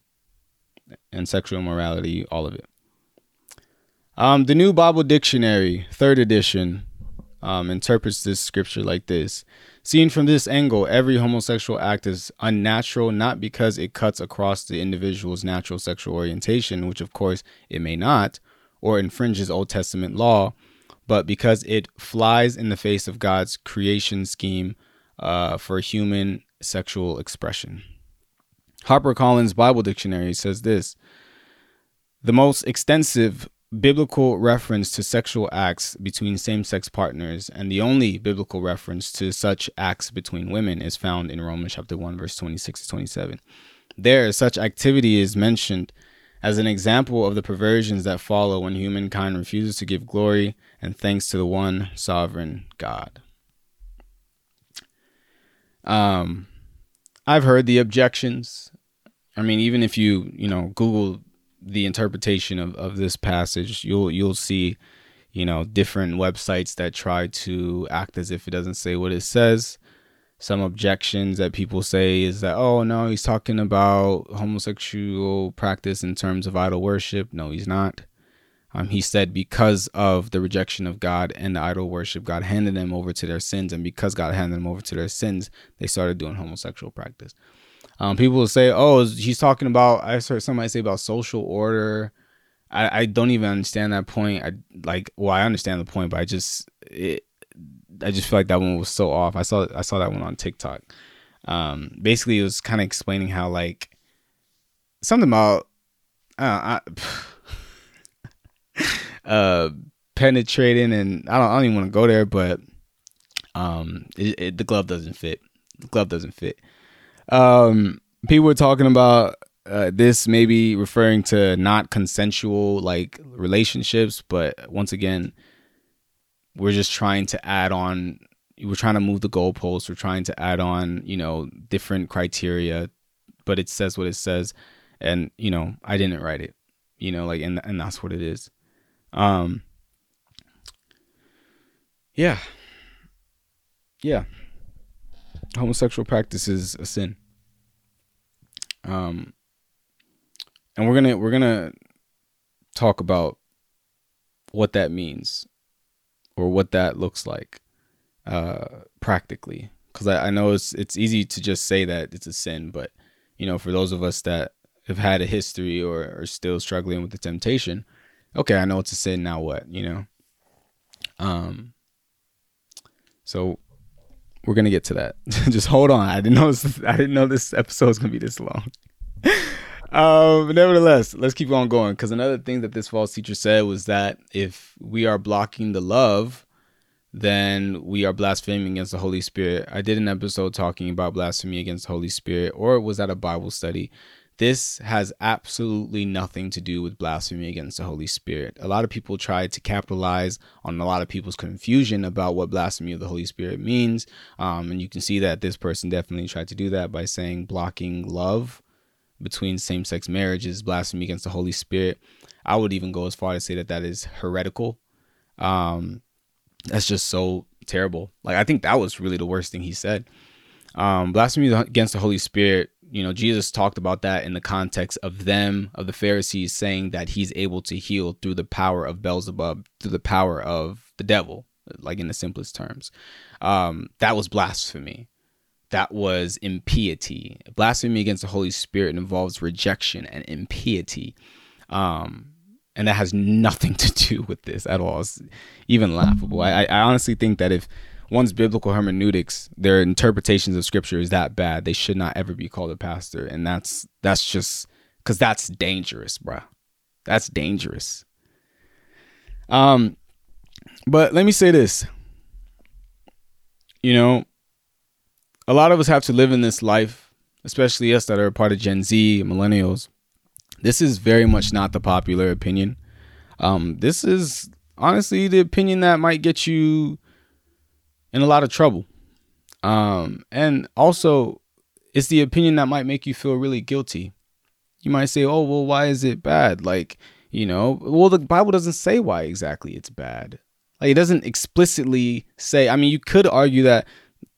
and sexual morality, all of it. Um, the New Bible Dictionary, third edition, um, interprets this scripture like this Seen from this angle, every homosexual act is unnatural not because it cuts across the individual's natural sexual orientation, which of course it may not, or infringes Old Testament law, but because it flies in the face of God's creation scheme uh, for human sexual expression. HarperCollins Bible Dictionary says this The most extensive biblical reference to sexual acts between same sex partners, and the only biblical reference to such acts between women is found in Romans chapter 1, verse 26 to 27. There, such activity is mentioned as an example of the perversions that follow when humankind refuses to give glory and thanks to the one sovereign God. Um, I've heard the objections. I mean, even if you, you know, Google the interpretation of, of this passage, you'll you'll see, you know, different websites that try to act as if it doesn't say what it says. Some objections that people say is that, oh no, he's talking about homosexual practice in terms of idol worship. No, he's not. Um, he said because of the rejection of God and the idol worship, God handed them over to their sins, and because God handed them over to their sins, they started doing homosexual practice. Um, people will say, "Oh, he's talking about." I heard somebody say about social order. I, I don't even understand that point. I like, well, I understand the point, but I just, it, I just feel like that one was so off. I saw, I saw that one on TikTok. Um, basically, it was kind of explaining how like something about, uh, I, uh, penetrating, and I don't, I don't even want to go there, but um, it, it, the glove doesn't fit. The glove doesn't fit. Um, people were talking about uh, this maybe referring to not consensual like relationships, but once again, we're just trying to add on. We're trying to move the goalposts. We're trying to add on, you know, different criteria, but it says what it says, and you know, I didn't write it, you know, like, and and that's what it is. Um, yeah, yeah homosexual practice is a sin. Um, and we're gonna we're gonna talk about what that means or what that looks like uh, practically because I, I know it's it's easy to just say that it's a sin but you know for those of us that have had a history or are still struggling with the temptation okay i know it's a sin now what you know um so we're gonna get to that. Just hold on. I didn't know this, I didn't know this episode was gonna be this long. um, nevertheless, let's keep on going because another thing that this false teacher said was that if we are blocking the love, then we are blaspheming against the Holy Spirit. I did an episode talking about blasphemy against the Holy Spirit, or was that a Bible study? This has absolutely nothing to do with blasphemy against the Holy Spirit. A lot of people try to capitalize on a lot of people's confusion about what blasphemy of the Holy Spirit means. Um, and you can see that this person definitely tried to do that by saying blocking love between same sex marriages, blasphemy against the Holy Spirit. I would even go as far to say that that is heretical. Um, that's just so terrible. Like, I think that was really the worst thing he said. Um, blasphemy against the Holy Spirit you know jesus talked about that in the context of them of the pharisees saying that he's able to heal through the power of beelzebub through the power of the devil like in the simplest terms. Um, that was blasphemy. That was impiety. Blasphemy against the holy spirit involves rejection and impiety. Um, and that has nothing to do with this at all. It's even laughable. I, I honestly think that if one's biblical hermeneutics, their interpretations of scripture is that bad, they should not ever be called a pastor. And that's that's just because that's dangerous, bruh. That's dangerous. Um, but let me say this. You know, a lot of us have to live in this life, especially us that are a part of Gen Z, millennials. This is very much not the popular opinion. Um, this is honestly the opinion that might get you in a lot of trouble. Um, and also, it's the opinion that might make you feel really guilty. You might say, oh, well, why is it bad? Like, you know, well, the Bible doesn't say why exactly it's bad. Like, it doesn't explicitly say, I mean, you could argue that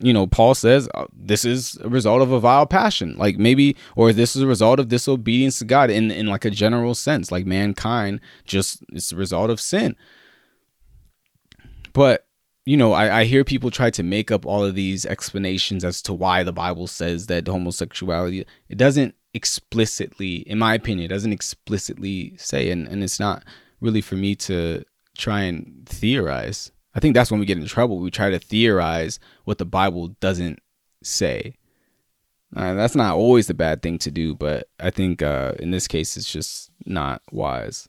you know, Paul says uh, this is a result of a vile passion, like maybe, or this is a result of disobedience to God in in like a general sense, like mankind just it's a result of sin. But you know, I, I hear people try to make up all of these explanations as to why the Bible says that homosexuality it doesn't explicitly, in my opinion, doesn't explicitly say, and, and it's not really for me to try and theorize. I think that's when we get in trouble. We try to theorize what the Bible doesn't say. Uh, that's not always the bad thing to do, but I think uh, in this case, it's just not wise.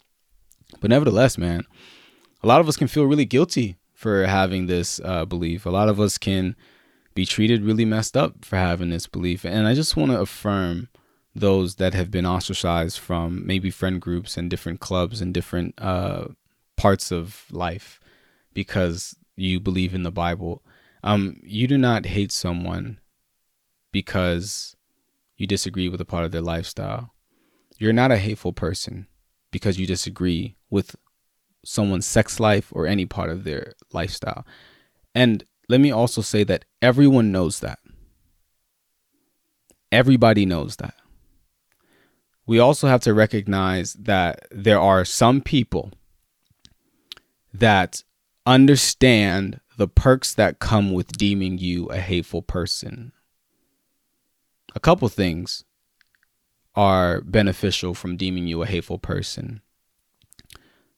But nevertheless, man, a lot of us can feel really guilty for having this uh, belief. A lot of us can be treated really messed up for having this belief. And I just want to affirm those that have been ostracized from maybe friend groups and different clubs and different uh, parts of life because you believe in the Bible. Um, you do not hate someone because you disagree with a part of their lifestyle. You're not a hateful person because you disagree with someone's sex life or any part of their lifestyle. And let me also say that everyone knows that. Everybody knows that. We also have to recognize that there are some people that understand the perks that come with deeming you a hateful person. A couple things are beneficial from deeming you a hateful person.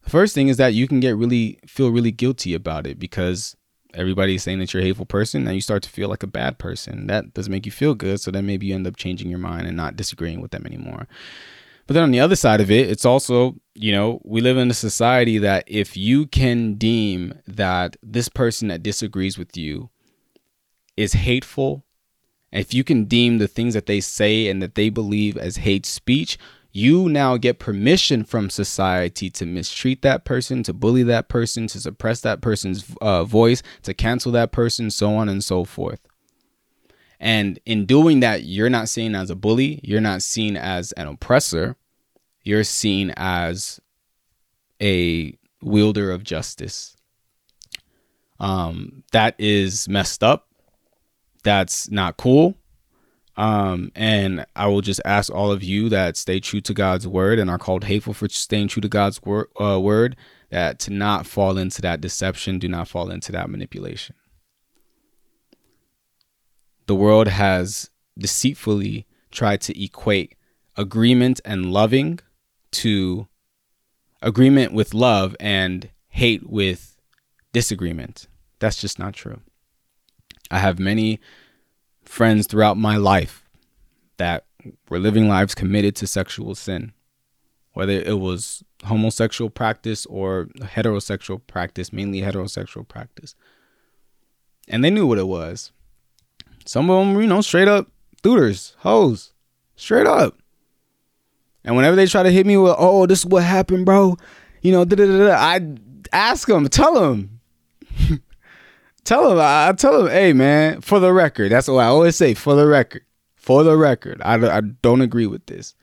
The first thing is that you can get really feel really guilty about it because everybody's saying that you're a hateful person and you start to feel like a bad person. That doesn't make you feel good, so then maybe you end up changing your mind and not disagreeing with them anymore. But then on the other side of it, it's also, you know, we live in a society that if you can deem that this person that disagrees with you is hateful, if you can deem the things that they say and that they believe as hate speech, you now get permission from society to mistreat that person, to bully that person, to suppress that person's uh, voice, to cancel that person, so on and so forth. And in doing that, you're not seen as a bully, you're not seen as an oppressor, you're seen as a wielder of justice. Um, that is messed up. That's not cool. Um, and I will just ask all of you that stay true to God's word and are called hateful for staying true to God's wor- uh, word that to not fall into that deception, do not fall into that manipulation. The world has deceitfully tried to equate agreement and loving to agreement with love and hate with disagreement. That's just not true. I have many friends throughout my life that were living lives committed to sexual sin, whether it was homosexual practice or heterosexual practice, mainly heterosexual practice. And they knew what it was. Some of them, you know, straight up dudes, hoes, straight up. And whenever they try to hit me with, "Oh, this is what happened, bro," you know, I ask them, tell them, tell him, I, tell him, hey man, for the record, that's what I always say, for the record, for the record, I, I don't agree with this.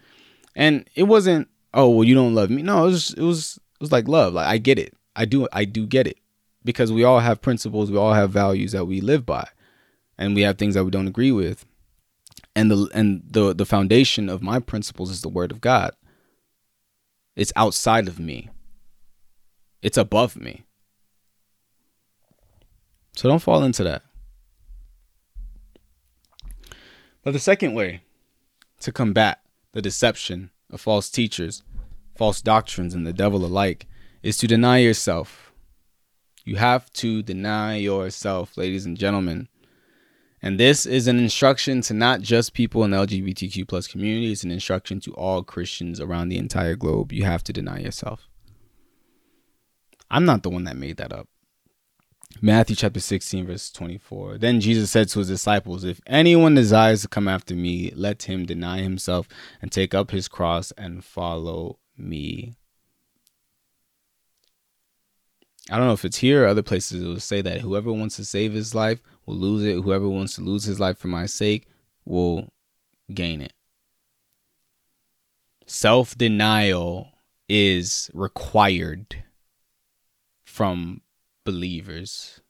And it wasn't, oh well, you don't love me. No, it was it was it was like love. Like I get it, I do I do get it because we all have principles, we all have values that we live by, and we have things that we don't agree with. And the and the the foundation of my principles is the word of God. It's outside of me. It's above me. So don't fall into that. But the second way to combat the deception of false teachers, false doctrines, and the devil alike is to deny yourself. You have to deny yourself, ladies and gentlemen. And this is an instruction to not just people in the LGBTQ plus community, it's an instruction to all Christians around the entire globe. You have to deny yourself. I'm not the one that made that up. Matthew chapter 16, verse 24. Then Jesus said to his disciples, If anyone desires to come after me, let him deny himself and take up his cross and follow me. I don't know if it's here or other places, it will say that whoever wants to save his life will lose it. Whoever wants to lose his life for my sake will gain it. Self denial is required from believers.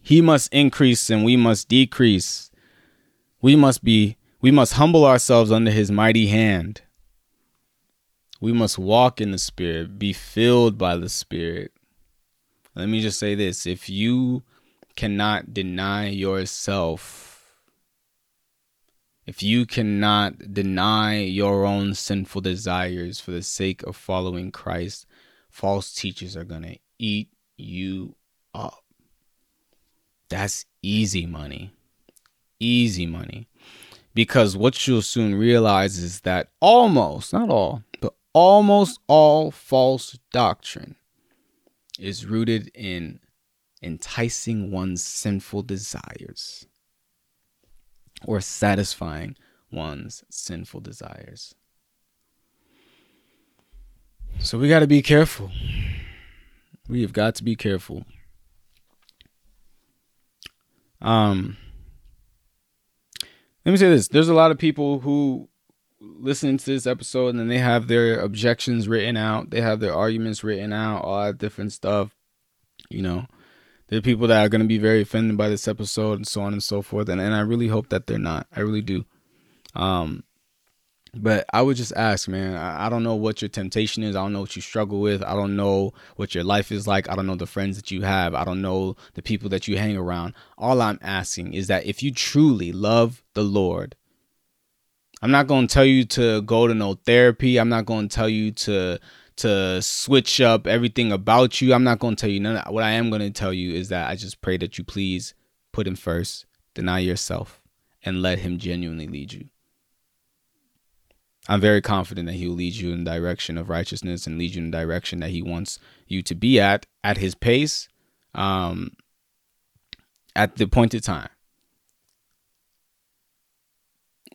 He must increase and we must decrease. We must be we must humble ourselves under his mighty hand. We must walk in the spirit, be filled by the spirit. Let me just say this, if you cannot deny yourself, if you cannot deny your own sinful desires for the sake of following Christ, false teachers are going to eat you up. That's easy money. Easy money. Because what you'll soon realize is that almost, not all, but almost all false doctrine is rooted in enticing one's sinful desires or satisfying one's sinful desires. So we got to be careful. We have got to be careful. Um, let me say this: there's a lot of people who listen to this episode and then they have their objections written out, they have their arguments written out, all that different stuff. You know, there are people that are going to be very offended by this episode and so on and so forth, and and I really hope that they're not. I really do. Um, but I would just ask, man, I, don't know what your temptation is. I don't know what you struggle with. I don't know what your life is like. I don't know the friends that you have. I don't know the people that you hang around. All I'm asking is that if you truly love the Lord, I'm not going to tell you to go to no therapy. I'm not going to tell you to to switch up everything about you. I'm not going to tell you none. Of, what I am going to tell you is that I just pray that you please put him first, deny yourself, and let him genuinely lead you. I'm very confident that he will lead you in the direction of righteousness and lead you in the direction that he wants you to be at at his pace, um, at the point appointed time.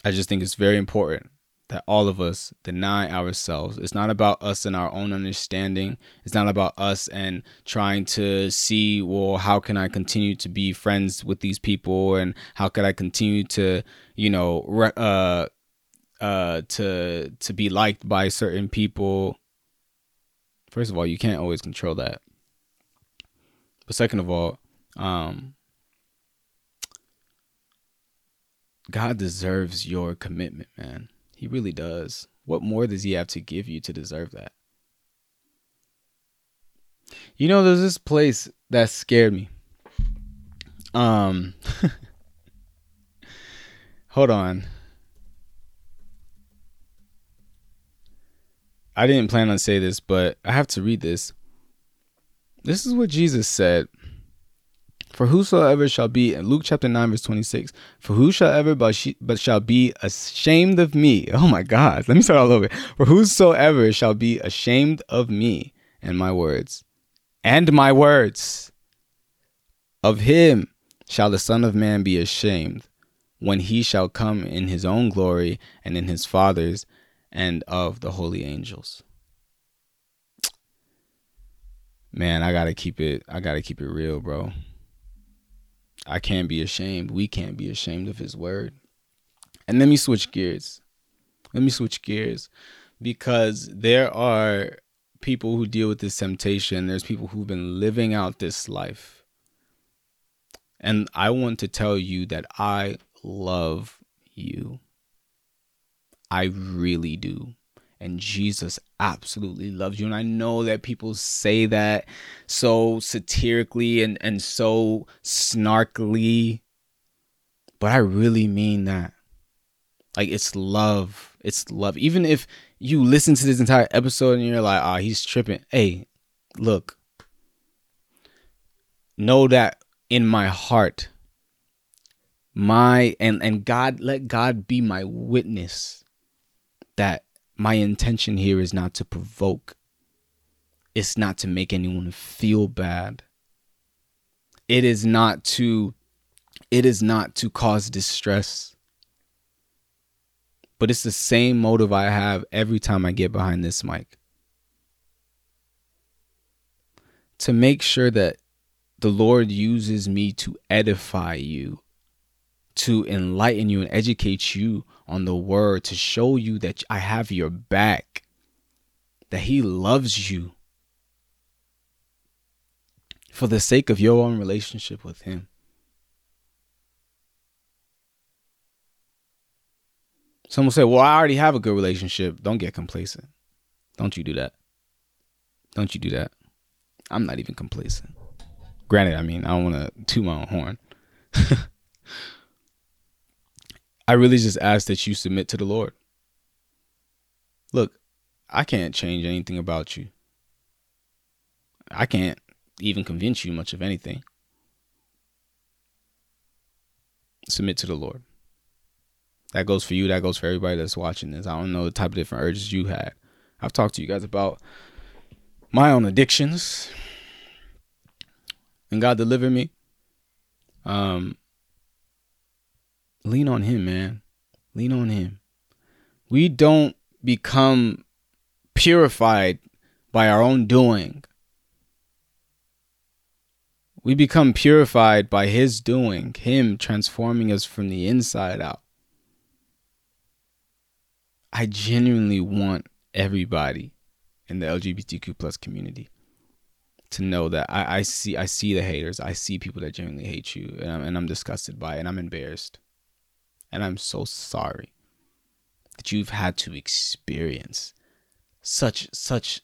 I just think it's very important that all of us deny ourselves. It's not about us and our own understanding. It's not about us and trying to see, well, how can I continue to be friends with these people and how could I continue to, you know, uh, uh, to to be liked by certain people. First of all, you can't always control that. But second of all, um, God deserves your commitment, man. He really does. What more does he have to give you to deserve that? You know, there's this place that scared me. Um Hold on. I didn't plan on say this, but I have to read this. This is what Jesus said for whosoever shall be, in Luke chapter 9, verse 26, for whosoever but, she, but shall be ashamed of me. Oh my God, let me start all over. For whosoever shall be ashamed of me and my words, and my words, of him shall the Son of Man be ashamed when he shall come in his own glory and in his Father's and of the holy angels. Man, I gotta keep it. I gotta keep it real, bro. I can't be ashamed. We can't be ashamed of his word. And let me switch gears. Let me switch gears because there are people who deal with this temptation. There's people who've been living out this life. And I want to tell you that I love you. I really do and Jesus absolutely loves you. And I know that people say that so satirically and, and so snarkily, but I really mean that. Like it's love. It's love. Even if you listen to this entire episode and you're like, ah, oh, he's tripping. Hey, look. Know that in my heart, my and and God let God be my witness that my intention here is not to provoke. It's not to make anyone feel bad. It is not to it is not to cause distress. But it's the same motive I have every time I get behind this mic. To make sure that the Lord uses me to edify you to enlighten you and educate you on the word to show you that I have your back, that He loves you for the sake of your own relationship with Him. Someone said, Well, I already have a good relationship. Don't get complacent. Don't you do that. Don't you do that. I'm not even complacent. Granted, I mean, I don't want to toot my own horn. I really just ask that you submit to the Lord. Look, I can't change anything about you. I can't even convince you much of anything. Submit to the Lord. That goes for you. That goes for everybody that's watching this. I don't know the type of different urges you had. I've talked to you guys about my own addictions, and God delivered me. Um, lean on Him, man. Lean on Him. We don't become purified by our own doing. We become purified by His doing, Him transforming us from the inside out. I genuinely want everybody in the LGBTQ plus community to know that I, I see I see the haters. I see people that genuinely hate you, and I'm, and I'm disgusted by it, and I'm embarrassed, and I'm so sorry that you've had to experience such such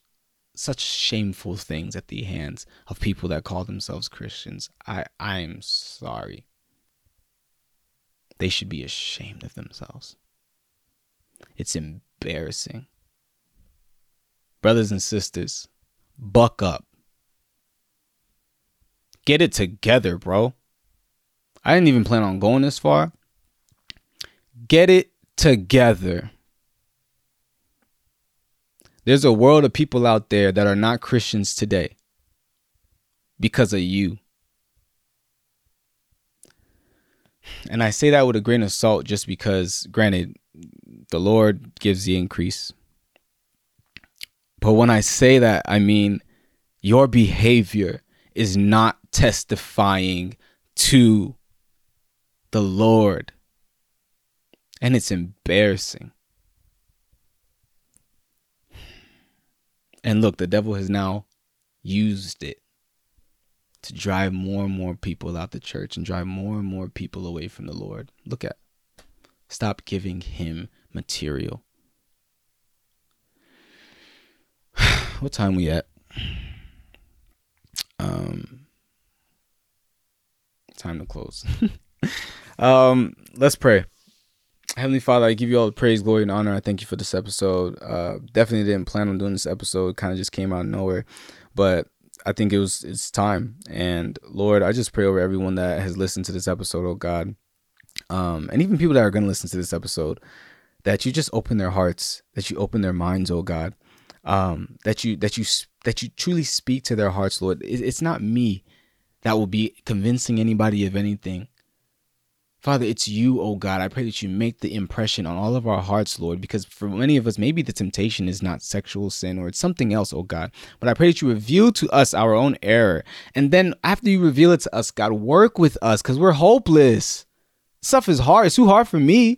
such shameful things at the hands of people that call themselves Christians. I I'm sorry. They should be ashamed of themselves. It's embarrassing. Brothers and sisters, buck up. Get it together, bro. I didn't even plan on going this far. Get it together. There's a world of people out there that are not Christians today because of you. And I say that with a grain of salt just because, granted, the Lord gives the increase. But when I say that, I mean your behavior is not testifying to the Lord. And it's embarrassing. And look, the devil has now used it to drive more and more people out the church and drive more and more people away from the Lord. Look at stop giving him material. what time we at? Um time to close. um let's pray. Heavenly Father, I give you all the praise, glory, and honor. I thank you for this episode. Uh, definitely didn't plan on doing this episode. Kind of just came out of nowhere, but I think it was it's time. And Lord, I just pray over everyone that has listened to this episode, oh God, um, and even people that are going to listen to this episode, that you just open their hearts, that you open their minds, oh God, um, that you that you that you truly speak to their hearts, Lord. It, it's not me that will be convincing anybody of anything. Father, it's you, oh God. I pray that you make the impression on all of our hearts, Lord, because for many of us, maybe the temptation is not sexual sin or it's something else, oh God. But I pray that you reveal to us our own error. And then after you reveal it to us, God, work with us because we're hopeless. Stuff is hard. It's too hard for me.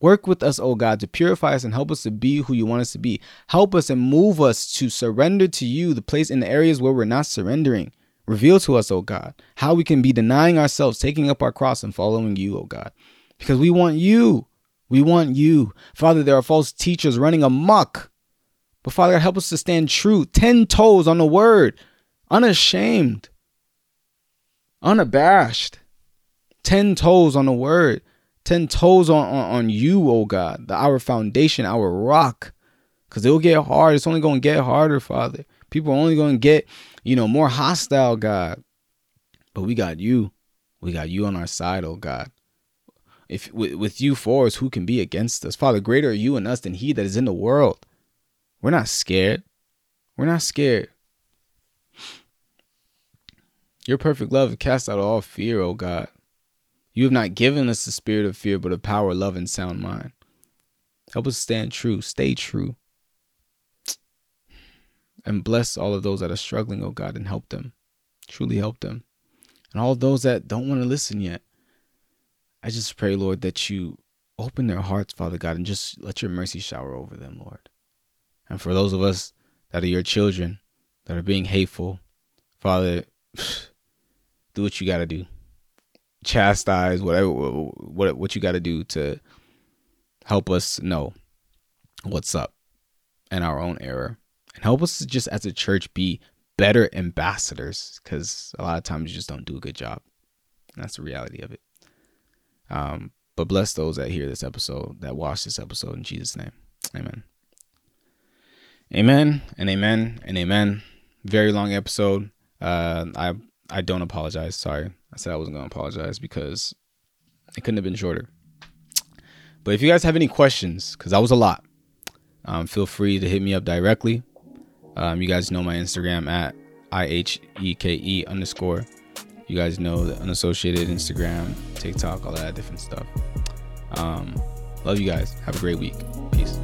Work with us, oh God, to purify us and help us to be who you want us to be. Help us and move us to surrender to you, the place in the areas where we're not surrendering. Reveal to us, O God, how we can be denying ourselves, taking up our cross, and following you, O God. Because we want you. We want you. Father, there are false teachers running amok. But Father, help us to stand true, 10 toes on the word, unashamed, unabashed, 10 toes on the word, 10 toes on, on, on you, oh God, the, our foundation, our rock. Because it'll get hard. It's only going to get harder, Father. People are only going to get you know, more hostile, God. But we got you. We got you on our side, oh God. If with, with you for us, who can be against us? Father, greater are you in us than he that is in the world. We're not scared. We're not scared. Your perfect love casts out all fear, oh God. You have not given us the spirit of fear, but of power, love, and sound mind. Help us stand true, stay true and bless all of those that are struggling, oh God, and help them. Truly help them. And all those that don't want to listen yet. I just pray, Lord, that you open their hearts, Father God, and just let your mercy shower over them, Lord. And for those of us that are your children, that are being hateful, Father, do what you got to do. Chastise whatever what what you got to do to help us know what's up in our own era and help us just as a church be better ambassadors because a lot of times you just don't do a good job. That's the reality of it. Um, but bless those that hear this episode, that watch this episode in Jesus' name. Amen. Amen and amen and amen. Very long episode. Uh, I I don't apologize. Sorry, I said I wasn't gonna apologize because it couldn't have been shorter. But if you guys have any questions, because that was a lot, um, feel free to hit me up directly. Um, you guys know my Instagram at iheke underscore. You guys know the unassociated Instagram, TikTok, all that different stuff. Um, love you guys. Have a great week. Peace.